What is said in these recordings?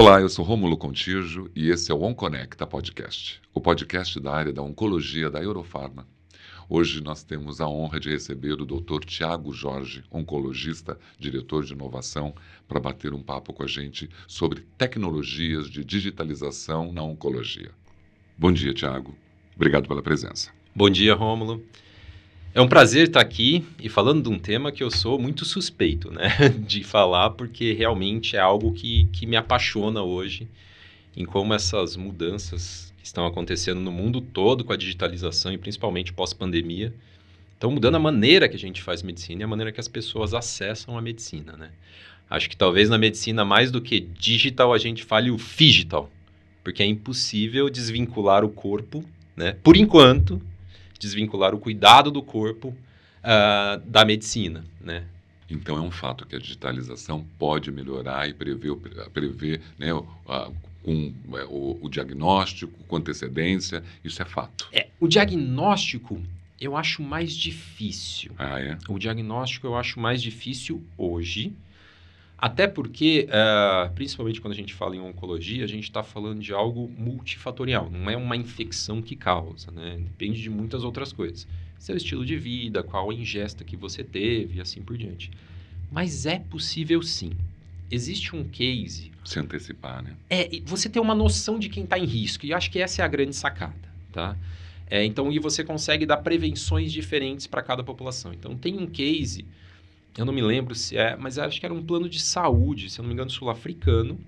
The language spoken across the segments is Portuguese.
Olá, eu sou Rômulo Contígio e esse é o OnConnecta Podcast, o podcast da área da oncologia da Eurofarma. Hoje nós temos a honra de receber o Dr. Tiago Jorge, oncologista, diretor de inovação, para bater um papo com a gente sobre tecnologias de digitalização na oncologia. Bom dia, Tiago. Obrigado pela presença. Bom dia, Rômulo. É um prazer estar aqui e falando de um tema que eu sou muito suspeito né, de falar, porque realmente é algo que, que me apaixona hoje em como essas mudanças que estão acontecendo no mundo todo com a digitalização e principalmente pós-pandemia estão mudando a maneira que a gente faz medicina e a maneira que as pessoas acessam a medicina. Né? Acho que talvez na medicina, mais do que digital, a gente fale o digital, porque é impossível desvincular o corpo, né, por enquanto, desvincular o cuidado do corpo uh, da medicina, né? Então é um fato que a digitalização pode melhorar e prever, prever né, com é, o, o, diagnóstico, com antecedência, isso é fato. É, o diagnóstico eu acho mais difícil. Ah, é? O diagnóstico eu acho mais difícil hoje, até porque, uh, principalmente quando a gente fala em oncologia, a gente está falando de algo multifatorial, não é uma infecção que causa, né? Depende de muitas outras coisas. Seu estilo de vida, qual a ingesta que você teve e assim por diante. Mas é possível sim. Existe um case. Se antecipar, né? É, você ter uma noção de quem está em risco, e acho que essa é a grande sacada, tá? É, então, e você consegue dar prevenções diferentes para cada população. Então, tem um case eu não me lembro se é, mas acho que era um plano de saúde, se eu não me engano, sul-africano.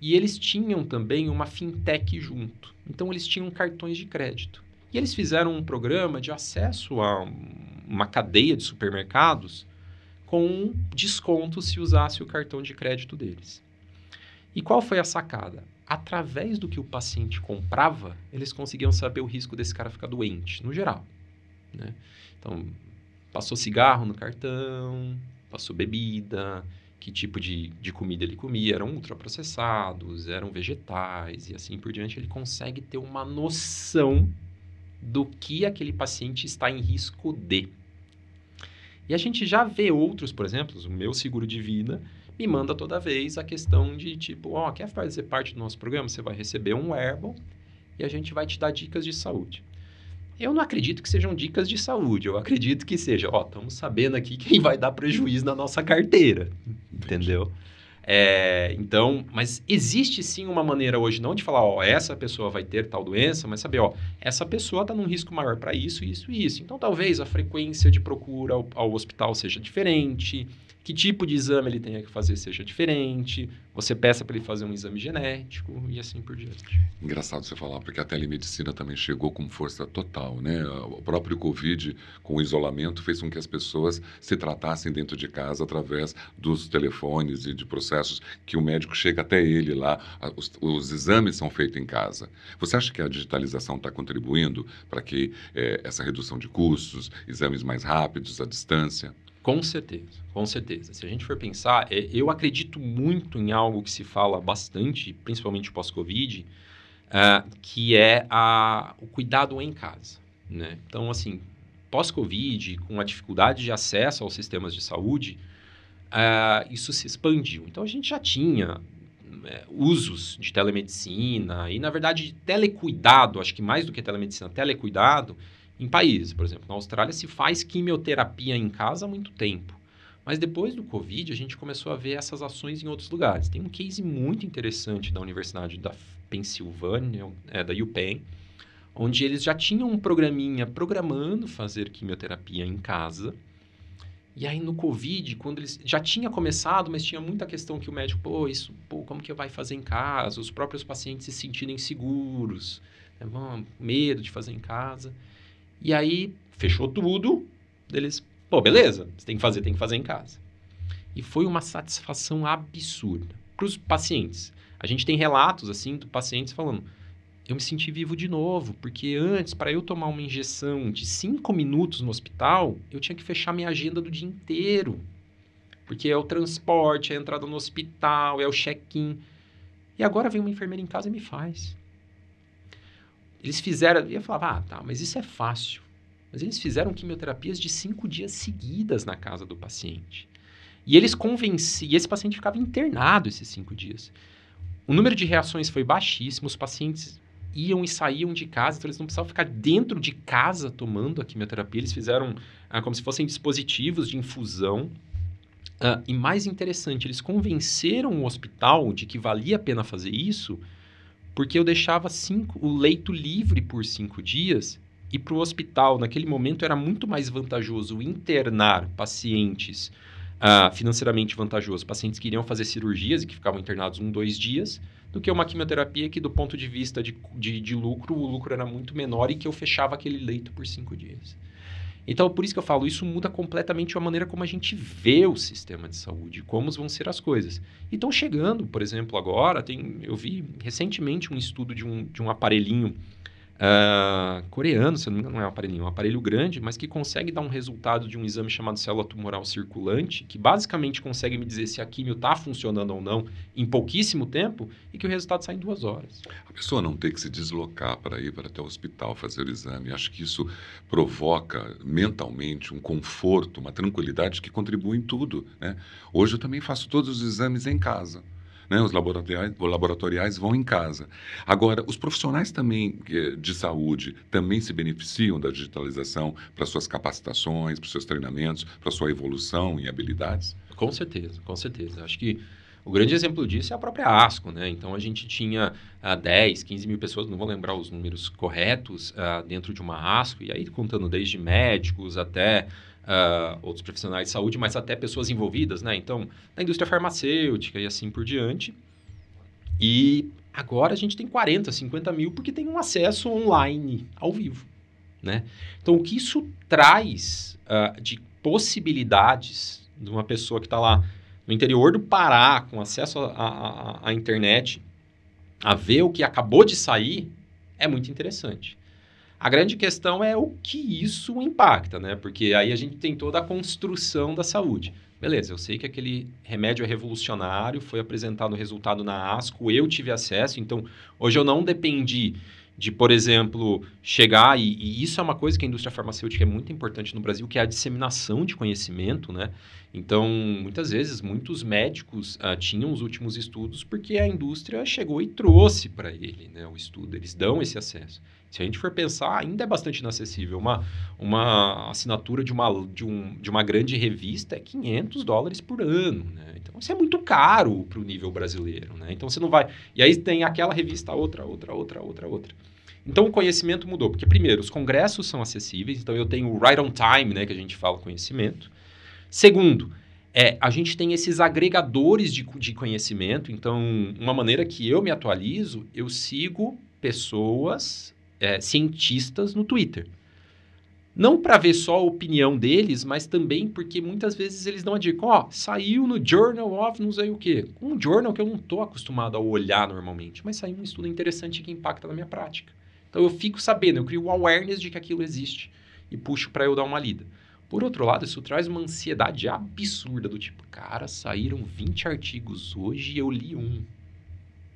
E eles tinham também uma fintech junto. Então eles tinham cartões de crédito. E eles fizeram um programa de acesso a uma cadeia de supermercados com desconto se usasse o cartão de crédito deles. E qual foi a sacada? Através do que o paciente comprava, eles conseguiam saber o risco desse cara ficar doente, no geral. Né? Então, Passou cigarro no cartão, passou bebida, que tipo de, de comida ele comia, eram ultraprocessados, eram vegetais e assim por diante. Ele consegue ter uma noção do que aquele paciente está em risco de. E a gente já vê outros, por exemplo, o meu seguro de vida me manda toda vez a questão de tipo, ó, oh, quer fazer parte do nosso programa? Você vai receber um wearable e a gente vai te dar dicas de saúde. Eu não acredito que sejam dicas de saúde. Eu acredito que seja, ó, estamos sabendo aqui quem vai dar prejuízo na nossa carteira, entendeu? É, então, mas existe sim uma maneira hoje não de falar, ó, essa pessoa vai ter tal doença, mas saber, ó, essa pessoa está num risco maior para isso, isso e isso. Então, talvez a frequência de procura ao, ao hospital seja diferente, que tipo de exame ele tenha que fazer seja diferente, você peça para ele fazer um exame genético e assim por diante. Engraçado você falar, porque a telemedicina também chegou com força total, né? O próprio Covid, com o isolamento, fez com que as pessoas se tratassem dentro de casa através dos telefones e de processos que o médico chega até ele lá, os, os exames são feitos em casa. Você acha que a digitalização está contribuindo para que é, essa redução de custos, exames mais rápidos à distância? Com certeza, com certeza. Se a gente for pensar, é, eu acredito muito em algo que se fala bastante, principalmente pós-Covid, uh, que é a, o cuidado em casa. Né? Então, assim, pós-Covid, com a dificuldade de acesso aos sistemas de saúde, uh, isso se expandiu. Então, a gente já tinha é, usos de telemedicina e, na verdade, telecuidado, acho que mais do que telemedicina, telecuidado, em países. Por exemplo, na Austrália se faz quimioterapia em casa há muito tempo. Mas depois do Covid, a gente começou a ver essas ações em outros lugares. Tem um case muito interessante da Universidade da Pensilvânia, é, da UPenn, onde eles já tinham um programinha programando fazer quimioterapia em casa. E aí no Covid, quando eles já tinha começado, mas tinha muita questão que o médico, pô, isso, pô, como que vai fazer em casa? Os próprios pacientes se sentindo inseguros, né? medo de fazer em casa. E aí, fechou tudo. Eles, pô, beleza, você tem que fazer, tem que fazer em casa. E foi uma satisfação absurda para os pacientes. A gente tem relatos, assim, do pacientes falando, eu me senti vivo de novo, porque antes, para eu tomar uma injeção de cinco minutos no hospital, eu tinha que fechar minha agenda do dia inteiro. Porque é o transporte, é a entrada no hospital, é o check-in. E agora vem uma enfermeira em casa e me faz. Eles fizeram, eu falava, ah, tá, mas isso é fácil. Mas eles fizeram quimioterapias de cinco dias seguidas na casa do paciente. E eles convenciam, e esse paciente ficava internado esses cinco dias. o número de reações foi baixíssimo, os pacientes iam e saíam de casa, então eles não precisavam ficar dentro de casa tomando a quimioterapia, eles fizeram ah, como se fossem dispositivos de infusão. Ah, e mais interessante, eles convenceram o hospital de que valia a pena fazer isso, porque eu deixava cinco, o leito livre por cinco dias e para o hospital, naquele momento, era muito mais vantajoso internar pacientes uh, financeiramente vantajoso, pacientes que iriam fazer cirurgias e que ficavam internados um, dois dias, do que uma quimioterapia que, do ponto de vista de, de, de lucro, o lucro era muito menor e que eu fechava aquele leito por cinco dias. Então, por isso que eu falo, isso muda completamente a maneira como a gente vê o sistema de saúde, como vão ser as coisas. E estão chegando, por exemplo, agora, tem, eu vi recentemente um estudo de um, de um aparelhinho uh, coreano, se não me engano, não é um aparelhinho, é um aparelho grande, mas que consegue dar um resultado de um exame chamado célula tumoral circulante, que basicamente consegue me dizer se a químio está funcionando ou não em pouquíssimo tempo e que o resultado sai em duas horas. A pessoa não tem que se deslocar para ir para até o hospital fazer o exame. Acho que isso provoca mentalmente um conforto, uma tranquilidade que contribui em tudo. Né? Hoje eu também faço todos os exames em casa né? os, laboratoriais, laboratoriais vão em casa. Agora, os profissionais também de saúde também se beneficiam da digitalização para suas capacitações, para seus treinamentos, para sua evolução em habilidades? Com certeza, com certeza. Acho que o grande exemplo disso é a própria ASCO, né? Então a gente tinha uh, 10, 15 mil pessoas, não vou lembrar os números corretos, uh, dentro de uma ASCO, e aí contando desde médicos até uh, outros profissionais de saúde, mas até pessoas envolvidas, né? Então, na indústria farmacêutica e assim por diante. E agora a gente tem 40, 50 mil porque tem um acesso online, ao vivo, né? Então, o que isso traz uh, de possibilidades de uma pessoa que está lá no interior do Pará, com acesso à internet, a ver o que acabou de sair, é muito interessante. A grande questão é o que isso impacta, né? Porque aí a gente tem toda a construção da saúde. Beleza, eu sei que aquele remédio é revolucionário, foi apresentado o resultado na ASCO, eu tive acesso, então hoje eu não dependi de, por exemplo, chegar, e, e, isso é uma coisa que a indústria farmacêutica é muito importante no Brasil, que é a disseminação de conhecimento, né? Então, muitas vezes, muitos médicos uh, tinham os últimos estudos porque a indústria chegou e trouxe para ele né, o estudo, eles dão esse acesso. Se a gente for pensar, ainda é bastante inacessível. Uma, uma assinatura de uma, de, um, de uma grande revista é 500 dólares por ano. Né? Então, isso é muito caro para o nível brasileiro. Né? Então, você não vai... E aí tem aquela revista, outra, outra, outra, outra, outra. Então, o conhecimento mudou. Porque, primeiro, os congressos são acessíveis. Então, eu tenho o right on time, né, que a gente fala conhecimento. Segundo, é, a gente tem esses agregadores de, de conhecimento. Então, uma maneira que eu me atualizo, eu sigo pessoas é, cientistas no Twitter. Não para ver só a opinião deles, mas também porque muitas vezes eles dão a dica, ó, oh, saiu no Journal of não sei o quê. Um journal que eu não estou acostumado a olhar normalmente, mas saiu um estudo interessante que impacta na minha prática. Então eu fico sabendo, eu crio o awareness de que aquilo existe e puxo para eu dar uma lida. Por outro lado, isso traz uma ansiedade absurda do tipo, cara, saíram 20 artigos hoje e eu li um,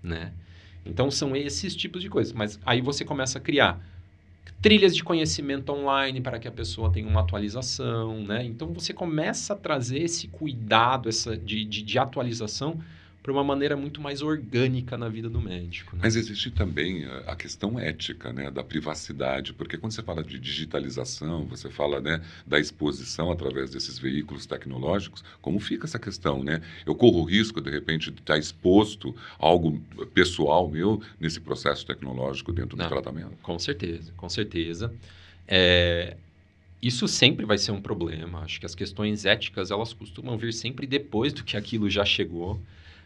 né? Então são esses tipos de coisas. Mas aí você começa a criar trilhas de conhecimento online para que a pessoa tenha uma atualização, né? Então você começa a trazer esse cuidado essa de, de, de atualização para uma maneira muito mais orgânica na vida do médico. Né? Mas existe também a questão ética, né, da privacidade, porque quando você fala de digitalização, você fala, né, da exposição através desses veículos tecnológicos, como fica essa questão, né? Eu corro o risco de repente de estar exposto a algo pessoal meu nesse processo tecnológico dentro Não, do tratamento? Com certeza, com certeza. É, isso sempre vai ser um problema. Acho que as questões éticas elas costumam vir sempre depois do que aquilo já chegou.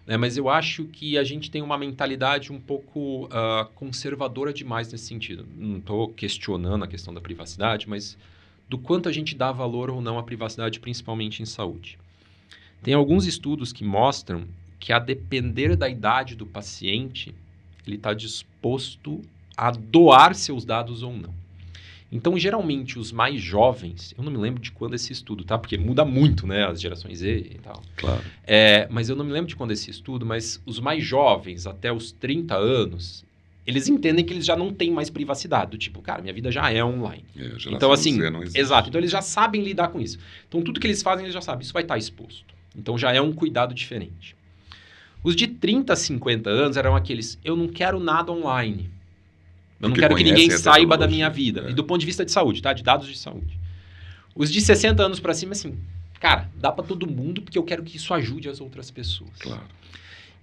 Né? Mas eu acho que a gente tem uma mentalidade um pouco uh, conservadora demais nesse sentido. Não estou questionando a questão da privacidade, mas do quanto a gente dá valor ou não à privacidade, principalmente em saúde. Tem alguns estudos que mostram que, a depender da idade do paciente, ele está disposto a doar seus dados ou não. Então, geralmente, os mais jovens, eu não me lembro de quando esse estudo, tá? Porque muda muito, né? As gerações Z e tal. Claro. É, mas eu não me lembro de quando esse estudo, mas os mais jovens, até os 30 anos, eles entendem que eles já não têm mais privacidade. Do tipo, cara, minha vida já é online. É, então, assim, exato. Então, eles já sabem lidar com isso. Então, tudo que eles fazem, eles já sabem. Isso vai estar exposto. Então, já é um cuidado diferente. Os de 30 a 50 anos eram aqueles, eu não quero nada online. Eu não quero que ninguém saiba da minha vida. é. E do ponto de vista de saúde, tá? De dados de saúde. Os de 60 anos pra cima, assim, cara, dá pra todo mundo porque eu quero que isso ajude as outras pessoas. Claro.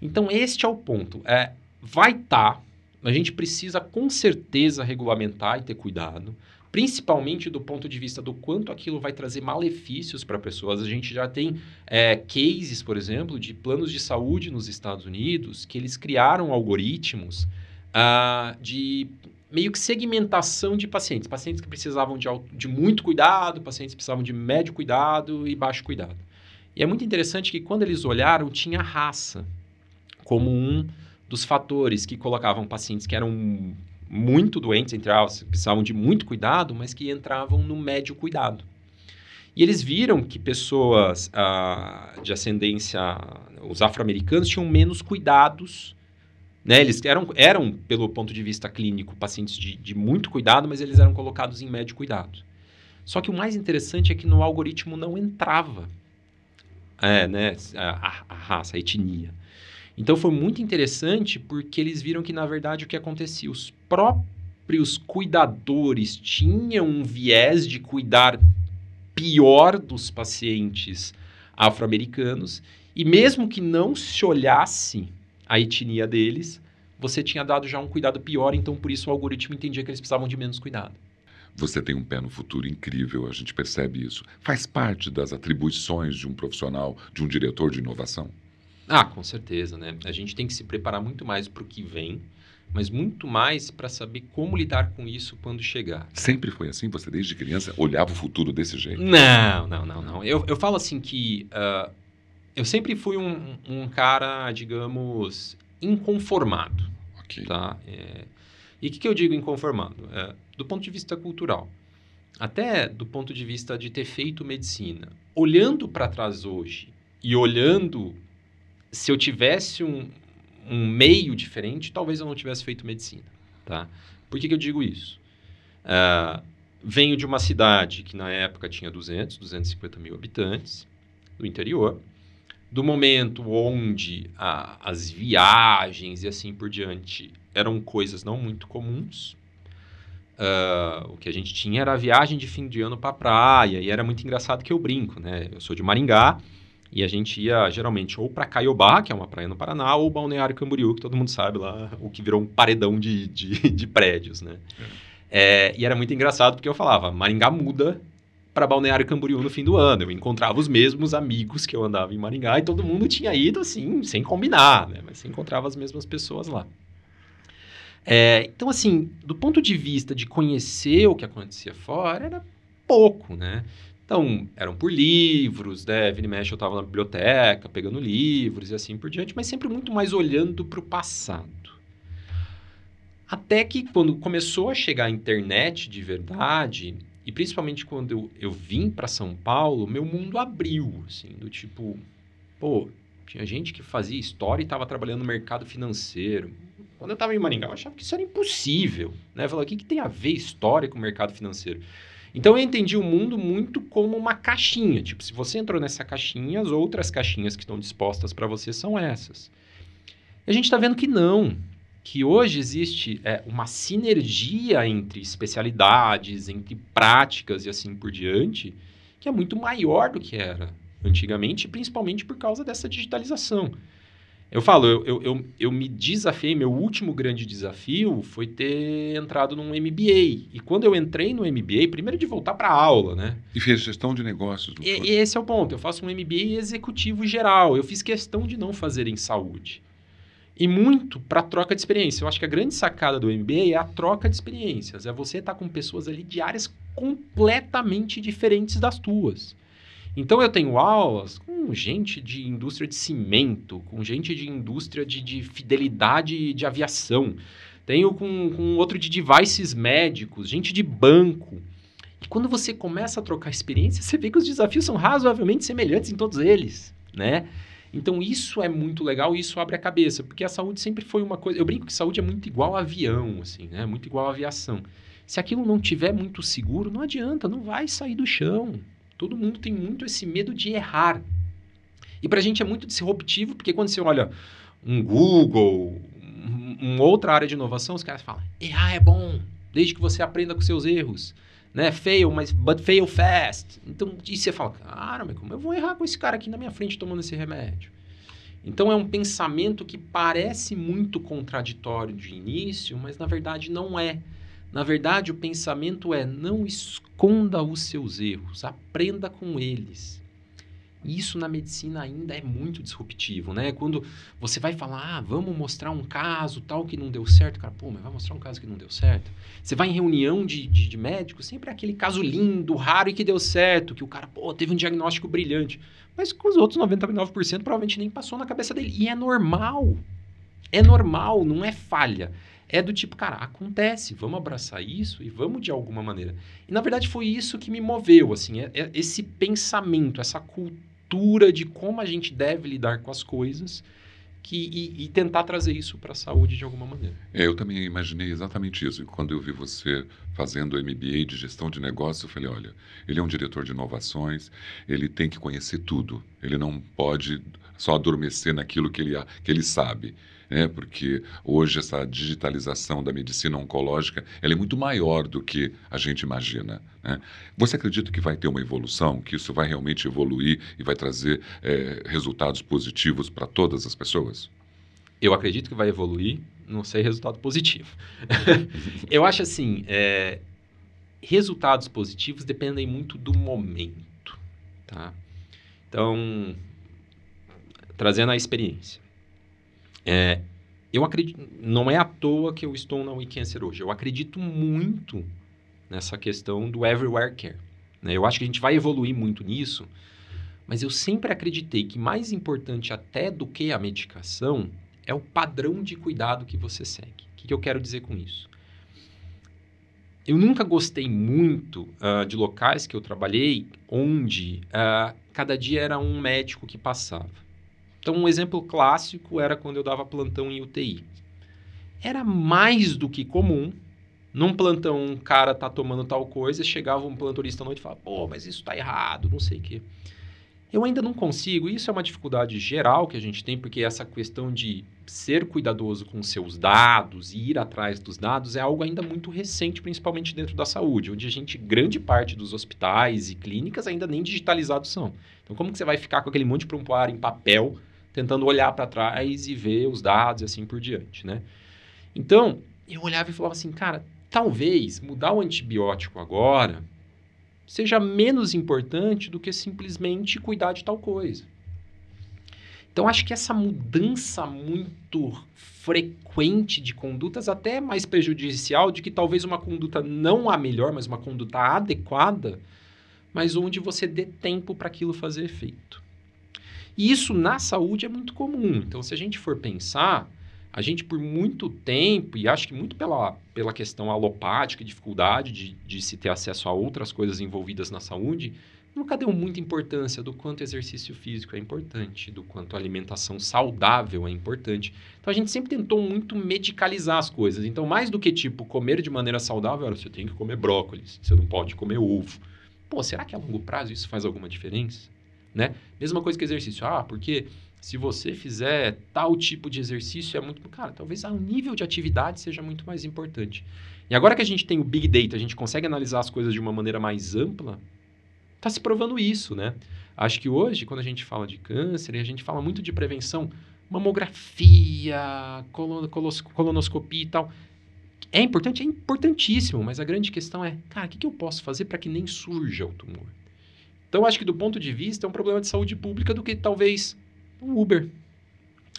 Então, este é o ponto. É, vai estar, a gente precisa com certeza regulamentar e ter cuidado, principalmente do ponto de vista do quanto aquilo vai trazer malefícios para pessoas. A gente já tem é, cases, por exemplo, de planos de saúde nos Estados Unidos que eles criaram algoritmos ah, de meio que segmentação de pacientes. Pacientes que precisavam de, al- de muito cuidado, pacientes que precisavam de médio cuidado e baixo cuidado. E é muito interessante que quando eles olharam, tinha raça como um dos fatores que colocavam pacientes que eram muito doentes, que precisavam de muito cuidado, mas que entravam no médio cuidado. E eles viram que pessoas ah, de ascendência, os afro-americanos, tinham menos cuidados. Né? Eles eram, eram, pelo ponto de vista clínico, pacientes de, de muito cuidado, mas eles eram colocados em médio cuidado. Só que o mais interessante é que no algoritmo não entrava é, né, a, a raça, a etnia. Então foi muito interessante porque eles viram que, na verdade, o que acontecia? Os próprios cuidadores tinham um viés de cuidar pior dos pacientes afro-americanos, e mesmo que não se olhasse a etnia deles, você tinha dado já um cuidado pior, então por isso o algoritmo entendia que eles precisavam de menos cuidado. Você tem um pé no futuro incrível, a gente percebe isso. Faz parte das atribuições de um profissional, de um diretor de inovação? Ah, com certeza, né? A gente tem que se preparar muito mais para o que vem, mas muito mais para saber como lidar com isso quando chegar. Sempre foi assim? Você, desde criança, olhava o futuro desse jeito? Não, não, não, não. Eu, eu falo assim que ah, eu sempre fui um, um cara, digamos, inconformado, Ok. tá? É, e o que, que eu digo inconformado? É, do ponto de vista cultural, até do ponto de vista de ter feito medicina, olhando para trás hoje e olhando se eu tivesse um, um meio diferente, talvez eu não tivesse feito medicina, tá? Por que, que eu digo isso? Ah, venho de uma cidade que na época tinha 200, 250 mil habitantes, do interior, do momento onde a- as viagens e assim por diante eram coisas não muito comuns. Ah, o que a gente tinha era a viagem de fim de ano para praia, e era muito engraçado que eu brinco, né? Eu sou de Maringá, e a gente ia geralmente ou para Caiobá, que é uma praia no Paraná, ou Balneário Camboriú, que todo mundo sabe lá, o que virou um paredão de, de, de prédios, né? É, e era muito engraçado porque eu falava, Maringá muda para Balneário Camboriú no fim do ano. Eu encontrava os mesmos amigos que eu andava em Maringá e todo mundo tinha ido assim, sem combinar, né? Mas você encontrava as mesmas pessoas lá. É, então, assim, do ponto de vista de conhecer o que acontecia fora, era pouco, né? Então, eram por livros, né? E mexe, eu estava na biblioteca, pegando livros e assim por diante, mas sempre muito mais olhando para o passado. Até que quando começou a chegar a internet de verdade, e principalmente quando eu, eu vim para São Paulo, meu mundo abriu, assim, do tipo, pô, tinha gente que fazia história e estava trabalhando no mercado financeiro. Quando eu estava em Maringá, eu achava que isso era impossível, né? Falava, o que, que tem a ver história com o mercado financeiro? Então eu entendi o mundo muito como uma caixinha. Tipo, se você entrou nessa caixinha, as outras caixinhas que estão dispostas para você são essas. E a gente está vendo que não. Que hoje existe é, uma sinergia entre especialidades, entre práticas e assim por diante, que é muito maior do que era antigamente, principalmente por causa dessa digitalização. Eu falo, eu, eu, eu, eu me desafiei, meu último grande desafio foi ter entrado num MBA. E quando eu entrei no MBA, primeiro de voltar para a aula, né? E fez gestão de negócios. E, e esse é o ponto. Eu faço um MBA executivo geral. Eu fiz questão de não fazer em saúde. E muito para troca de experiência. Eu acho que a grande sacada do MBA é a troca de experiências. É você estar com pessoas ali de áreas completamente diferentes das tuas. Então eu tenho aulas com gente de indústria de cimento, com gente de indústria de, de fidelidade de aviação. Tenho com, com outro de devices médicos, gente de banco. E quando você começa a trocar experiência, você vê que os desafios são razoavelmente semelhantes em todos eles, né? Então isso é muito legal e isso abre a cabeça, porque a saúde sempre foi uma coisa. Eu brinco que saúde é muito igual a avião, assim, né? Muito igual a aviação. Se aquilo não tiver muito seguro, não adianta, não vai sair do chão. Todo mundo tem muito esse medo de errar. E pra gente é muito disruptivo, porque quando você olha um Google, um, uma outra área de inovação, os caras falam: errar é bom, desde que você aprenda com seus erros. Né? Fail, mas but fail fast. Então, e você fala, cara, como eu vou errar com esse cara aqui na minha frente tomando esse remédio? Então é um pensamento que parece muito contraditório de início, mas na verdade não é. Na verdade, o pensamento é: não esconda os seus erros, aprenda com eles. Isso na medicina ainda é muito disruptivo, né? Quando você vai falar, ah, vamos mostrar um caso tal que não deu certo, cara, pô, mas vai mostrar um caso que não deu certo. Você vai em reunião de, de, de médicos, sempre é aquele caso lindo, raro e que deu certo, que o cara, pô, teve um diagnóstico brilhante. Mas com os outros 99% provavelmente nem passou na cabeça dele. E é normal. É normal, não é falha. É do tipo, cara, acontece, vamos abraçar isso e vamos de alguma maneira. E na verdade foi isso que me moveu, assim, é, é esse pensamento, essa cultura cultura de como a gente deve lidar com as coisas que, e, e tentar trazer isso para a saúde de alguma maneira. É, eu também imaginei exatamente isso. Quando eu vi você fazendo MBA de gestão de negócio, eu falei, olha, ele é um diretor de inovações, ele tem que conhecer tudo. Ele não pode só adormecer naquilo que ele, que ele sabe né? porque hoje essa digitalização da medicina oncológica ela é muito maior do que a gente imagina. Né? Você acredita que vai ter uma evolução, que isso vai realmente evoluir e vai trazer é, resultados positivos para todas as pessoas? Eu acredito que vai evoluir, não sei resultado positivo. Eu acho assim, é, resultados positivos dependem muito do momento, tá? Então, trazendo a experiência. É, eu acredito, não é à toa que eu estou na WeCancer hoje. Eu acredito muito nessa questão do everywhere care. Né? Eu acho que a gente vai evoluir muito nisso, mas eu sempre acreditei que mais importante até do que a medicação é o padrão de cuidado que você segue. O que, que eu quero dizer com isso? Eu nunca gostei muito uh, de locais que eu trabalhei onde uh, cada dia era um médico que passava. Então, um exemplo clássico era quando eu dava plantão em UTI. Era mais do que comum. Num plantão, um cara tá tomando tal coisa, chegava um plantonista à noite e falava, pô, mas isso tá errado, não sei o quê. Eu ainda não consigo, isso é uma dificuldade geral que a gente tem, porque essa questão de ser cuidadoso com seus dados e ir atrás dos dados é algo ainda muito recente, principalmente dentro da saúde, onde a gente, grande parte dos hospitais e clínicas ainda nem digitalizados são. Então, como que você vai ficar com aquele monte de prontuário em papel tentando olhar para trás e ver os dados e assim por diante, né? Então, eu olhava e falava assim, cara, talvez mudar o antibiótico agora seja menos importante do que simplesmente cuidar de tal coisa. Então, acho que essa mudança muito frequente de condutas, até mais prejudicial, de que talvez uma conduta não a melhor, mas uma conduta adequada, mas onde você dê tempo para aquilo fazer efeito. E isso na saúde é muito comum. Então, se a gente for pensar, a gente por muito tempo, e acho que muito pela, pela questão alopática, dificuldade de, de se ter acesso a outras coisas envolvidas na saúde, nunca deu muita importância do quanto exercício físico é importante, do quanto alimentação saudável é importante. Então a gente sempre tentou muito medicalizar as coisas. Então, mais do que tipo comer de maneira saudável, você tem que comer brócolis, você não pode comer ovo. Pô, será que a longo prazo isso faz alguma diferença? Né? Mesma coisa que exercício. Ah, porque se você fizer tal tipo de exercício é muito... Cara, talvez o nível de atividade seja muito mais importante. E agora que a gente tem o Big Data, a gente consegue analisar as coisas de uma maneira mais ampla, está se provando isso, né? Acho que hoje, quando a gente fala de câncer, a gente fala muito de prevenção, mamografia, colonoscopia e tal. É importante? É importantíssimo, mas a grande questão é, cara, o que eu posso fazer para que nem surja o tumor? Então, acho que do ponto de vista, é um problema de saúde pública do que talvez o Uber.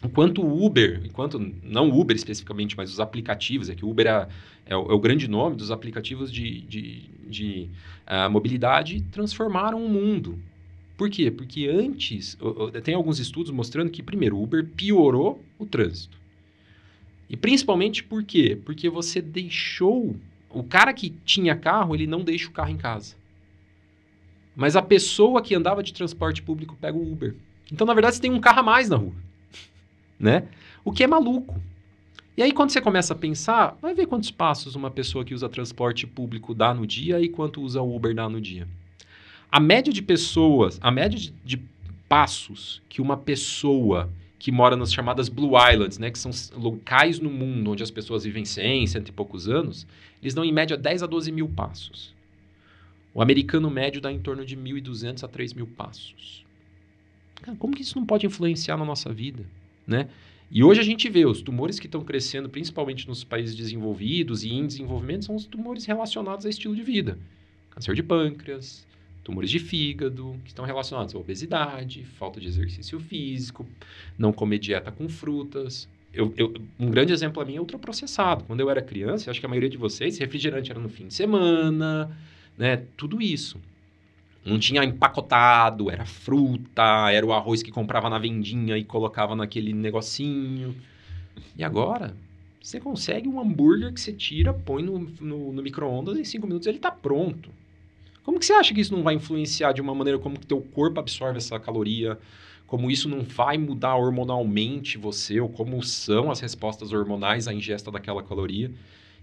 Enquanto o Uber, enquanto não o Uber especificamente, mas os aplicativos, é que o Uber é, é, o, é o, grande nome dos aplicativos de, de, de uh, mobilidade, transformaram o mundo. Por quê? Porque antes, tem alguns estudos mostrando que, primeiro, o Uber piorou o trânsito. E principalmente por quê? Porque você deixou. O cara que tinha carro, ele não deixa o carro em casa. Mas a pessoa que andava de transporte público pega o Uber. Então, na verdade, você tem um carro a mais na rua. Né? O que é maluco. E aí, quando você começa a pensar, vai ver quantos passos uma pessoa que usa transporte público dá no dia e quanto usa o Uber dá no dia. A média de pessoas, a média de, de passos que uma pessoa que mora nas chamadas Blue Islands, né, que são locais no mundo onde as pessoas vivem 100, cento e poucos anos, eles dão em média 10 a 12 mil passos. O americano médio dá em torno de 1.200 a 3 mil passos. Cara, como que isso não pode influenciar na nossa vida? Né? E hoje a gente vê os tumores que estão crescendo, principalmente nos países desenvolvidos e em desenvolvimento, são os tumores relacionados a estilo de vida. Câncer de pâncreas, tumores de fígado, que estão relacionados à obesidade, falta de exercício físico, não comer dieta com frutas. Eu, eu, um grande exemplo a mim é ultraprocessado. Quando eu era criança, acho que a maioria de vocês, refrigerante era no fim de semana, né? Tudo isso. Não tinha empacotado, era fruta, era o arroz que comprava na vendinha e colocava naquele negocinho. E agora, você consegue um hambúrguer que você tira, põe no, no, no micro-ondas em cinco minutos ele está pronto. Como que você acha que isso não vai influenciar de uma maneira como que teu corpo absorve essa caloria? Como isso não vai mudar hormonalmente você? Ou como são as respostas hormonais à ingesta daquela caloria?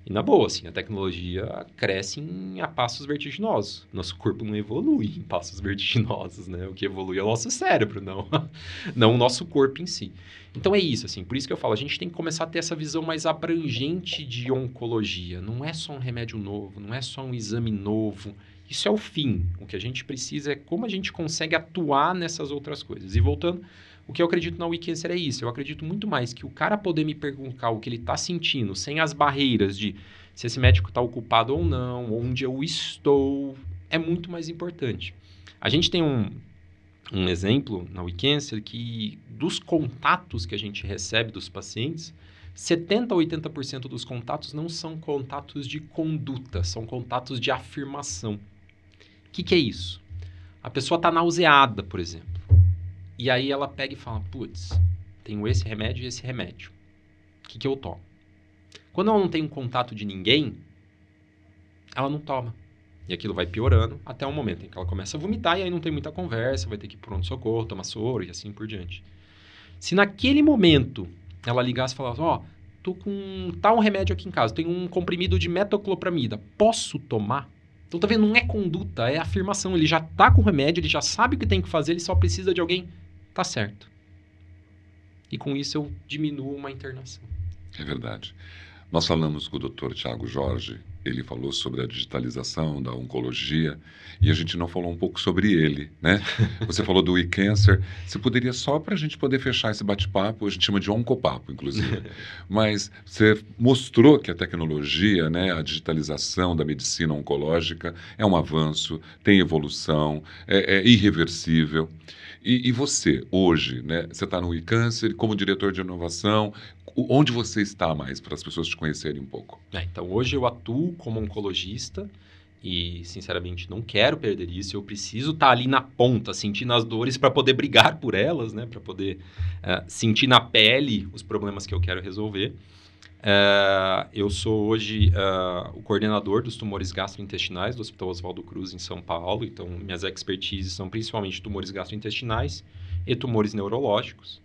E na boa, assim, a tecnologia cresce em, a passos vertiginosos. Nosso corpo não evolui em passos vertiginosos, né? O que evolui é o nosso cérebro, não, não o nosso corpo em si. Então é isso, assim, por isso que eu falo, a gente tem que começar a ter essa visão mais abrangente de oncologia. Não é só um remédio novo, não é só um exame novo. Isso é o fim. O que a gente precisa é como a gente consegue atuar nessas outras coisas. E voltando o que eu acredito na WeCancer é isso. Eu acredito muito mais que o cara poder me perguntar o que ele está sentindo, sem as barreiras de se esse médico está ocupado ou não, onde eu estou, é muito mais importante. A gente tem um, um exemplo na WeCancer que dos contatos que a gente recebe dos pacientes, 70 a 80% dos contatos não são contatos de conduta, são contatos de afirmação. O que, que é isso? A pessoa está nauseada, por exemplo. E aí ela pega e fala: putz, tenho esse remédio e esse remédio. O que, que eu tomo? Quando ela não tem um contato de ninguém, ela não toma. E aquilo vai piorando até o momento em que ela começa a vomitar e aí não tem muita conversa, vai ter que ir pronto-socorro, tomar soro e assim por diante. Se naquele momento ela ligasse e falasse: Ó, oh, tô com tal remédio aqui em casa, tenho um comprimido de metoclopramida, posso tomar? Então tá vendo? Não é conduta, é afirmação. Ele já tá com o remédio, ele já sabe o que tem que fazer, ele só precisa de alguém tá certo. E com isso eu diminuo uma internação. É verdade. Nós falamos com o Dr. Tiago Jorge, ele falou sobre a digitalização da oncologia e a gente não falou um pouco sobre ele, né? Você falou do e-cancer. Você poderia só para a gente poder fechar esse bate-papo, a gente chama de oncopapo, inclusive. Mas você mostrou que a tecnologia, né, a digitalização da medicina oncológica é um avanço, tem evolução, é, é irreversível. E, e você, hoje, né? Você está no e-câncer como diretor de inovação. Onde você está mais, para as pessoas te conhecerem um pouco? É, então, hoje eu atuo como oncologista e, sinceramente, não quero perder isso. Eu preciso estar tá ali na ponta, sentindo as dores para poder brigar por elas, né? Para poder uh, sentir na pele os problemas que eu quero resolver. Uh, eu sou hoje uh, o coordenador dos tumores gastrointestinais do Hospital Oswaldo Cruz, em São Paulo. Então, minhas expertises são principalmente tumores gastrointestinais e tumores neurológicos.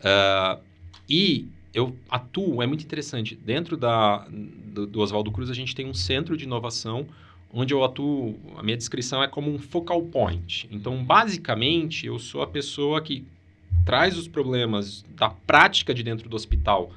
Uh, e eu atuo, é muito interessante, dentro da, do, do Oswaldo Cruz a gente tem um centro de inovação onde eu atuo, a minha descrição é como um focal point. Então, basicamente, eu sou a pessoa que traz os problemas da prática de dentro do hospital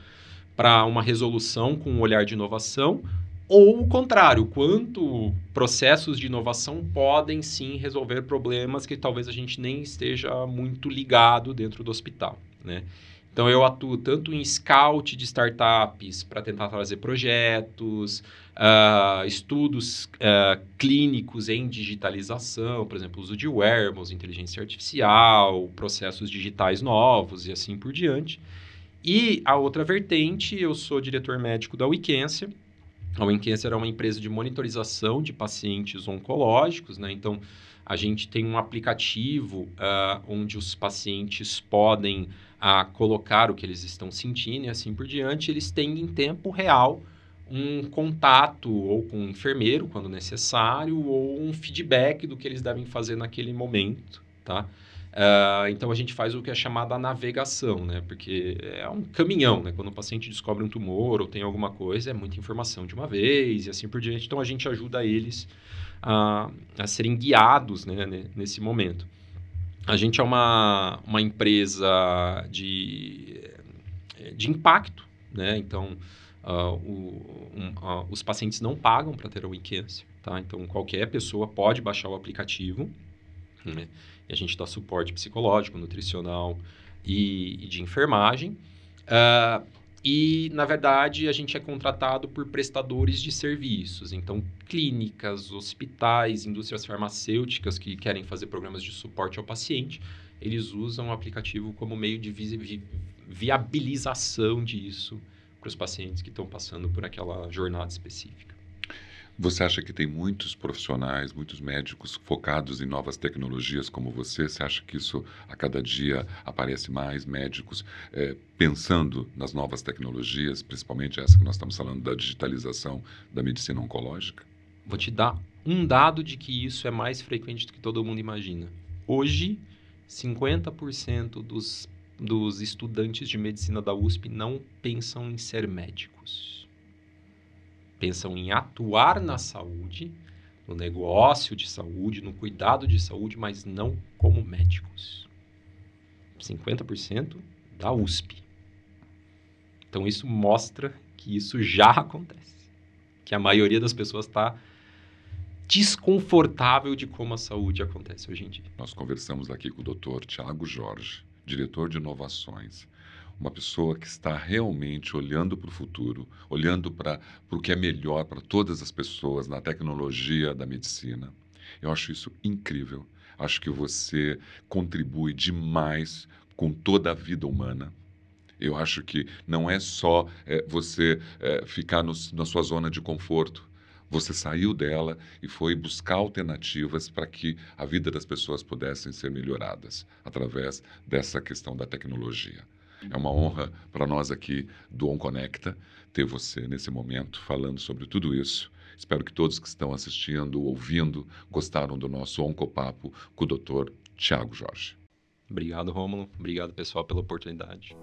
para uma resolução com um olhar de inovação, ou o contrário, quanto processos de inovação podem sim resolver problemas que talvez a gente nem esteja muito ligado dentro do hospital, né? Então eu atuo tanto em scout de startups para tentar trazer projetos, uh, estudos uh, clínicos em digitalização, por exemplo, uso de wearables, inteligência artificial, processos digitais novos e assim por diante. E a outra vertente, eu sou diretor médico da Wicência. A Wicência é uma empresa de monitorização de pacientes oncológicos, né? Então, a gente tem um aplicativo uh, onde os pacientes podem uh, colocar o que eles estão sentindo e assim por diante. Eles têm em tempo real um contato ou com um enfermeiro, quando necessário, ou um feedback do que eles devem fazer naquele momento, tá? Uh, então a gente faz o que é chamada navegação, né? Porque é um caminhão, né? Quando o paciente descobre um tumor ou tem alguma coisa, é muita informação de uma vez e assim por diante. Então a gente ajuda eles a, a serem guiados né? nesse momento. A gente é uma, uma empresa de, de impacto, né? Então, uh, o, um, uh, os pacientes não pagam para ter a WeCancer, tá? Então, qualquer pessoa pode baixar o aplicativo, né? E a gente dá suporte psicológico, nutricional e, e de enfermagem. Uh, e, na verdade, a gente é contratado por prestadores de serviços. Então, clínicas, hospitais, indústrias farmacêuticas que querem fazer programas de suporte ao paciente, eles usam o aplicativo como meio de vi vi viabilização disso para os pacientes que estão passando por aquela jornada específica. Você acha que tem muitos profissionais, muitos médicos focados em novas tecnologias como você? Você acha que isso a cada dia aparece mais médicos é, pensando nas novas tecnologias, principalmente essa que nós estamos falando da digitalização da medicina oncológica? Vou te dar um dado de que isso é mais frequente do que todo mundo imagina. Hoje, 50% dos, dos estudantes de medicina da USP não pensam em ser médicos pensam em atuar na saúde, no negócio de saúde, no cuidado de saúde, mas não como médicos. 50% da USP. Então isso mostra que isso já acontece. Que a maioria das pessoas está desconfortável de como a saúde acontece hoje em dia. Nós conversamos aqui com o Dr. Tiago Jorge, diretor de inovações uma pessoa que está realmente olhando para o futuro, olhando para o que é melhor para todas as pessoas na tecnologia da medicina. Eu acho isso incrível. Acho que você contribui demais com toda a vida humana. Eu acho que não é só é, você é, ficar no, na sua zona de conforto. Você saiu dela e foi buscar alternativas para que a vida das pessoas pudessem ser melhoradas através dessa questão da tecnologia. É uma honra para nós aqui do OnConecta ter você nesse momento falando sobre tudo isso. Espero que todos que estão assistindo, ouvindo, gostaram do nosso Oncopapo com o Dr. Tiago Jorge. Obrigado, Rômulo. Obrigado, pessoal, pela oportunidade.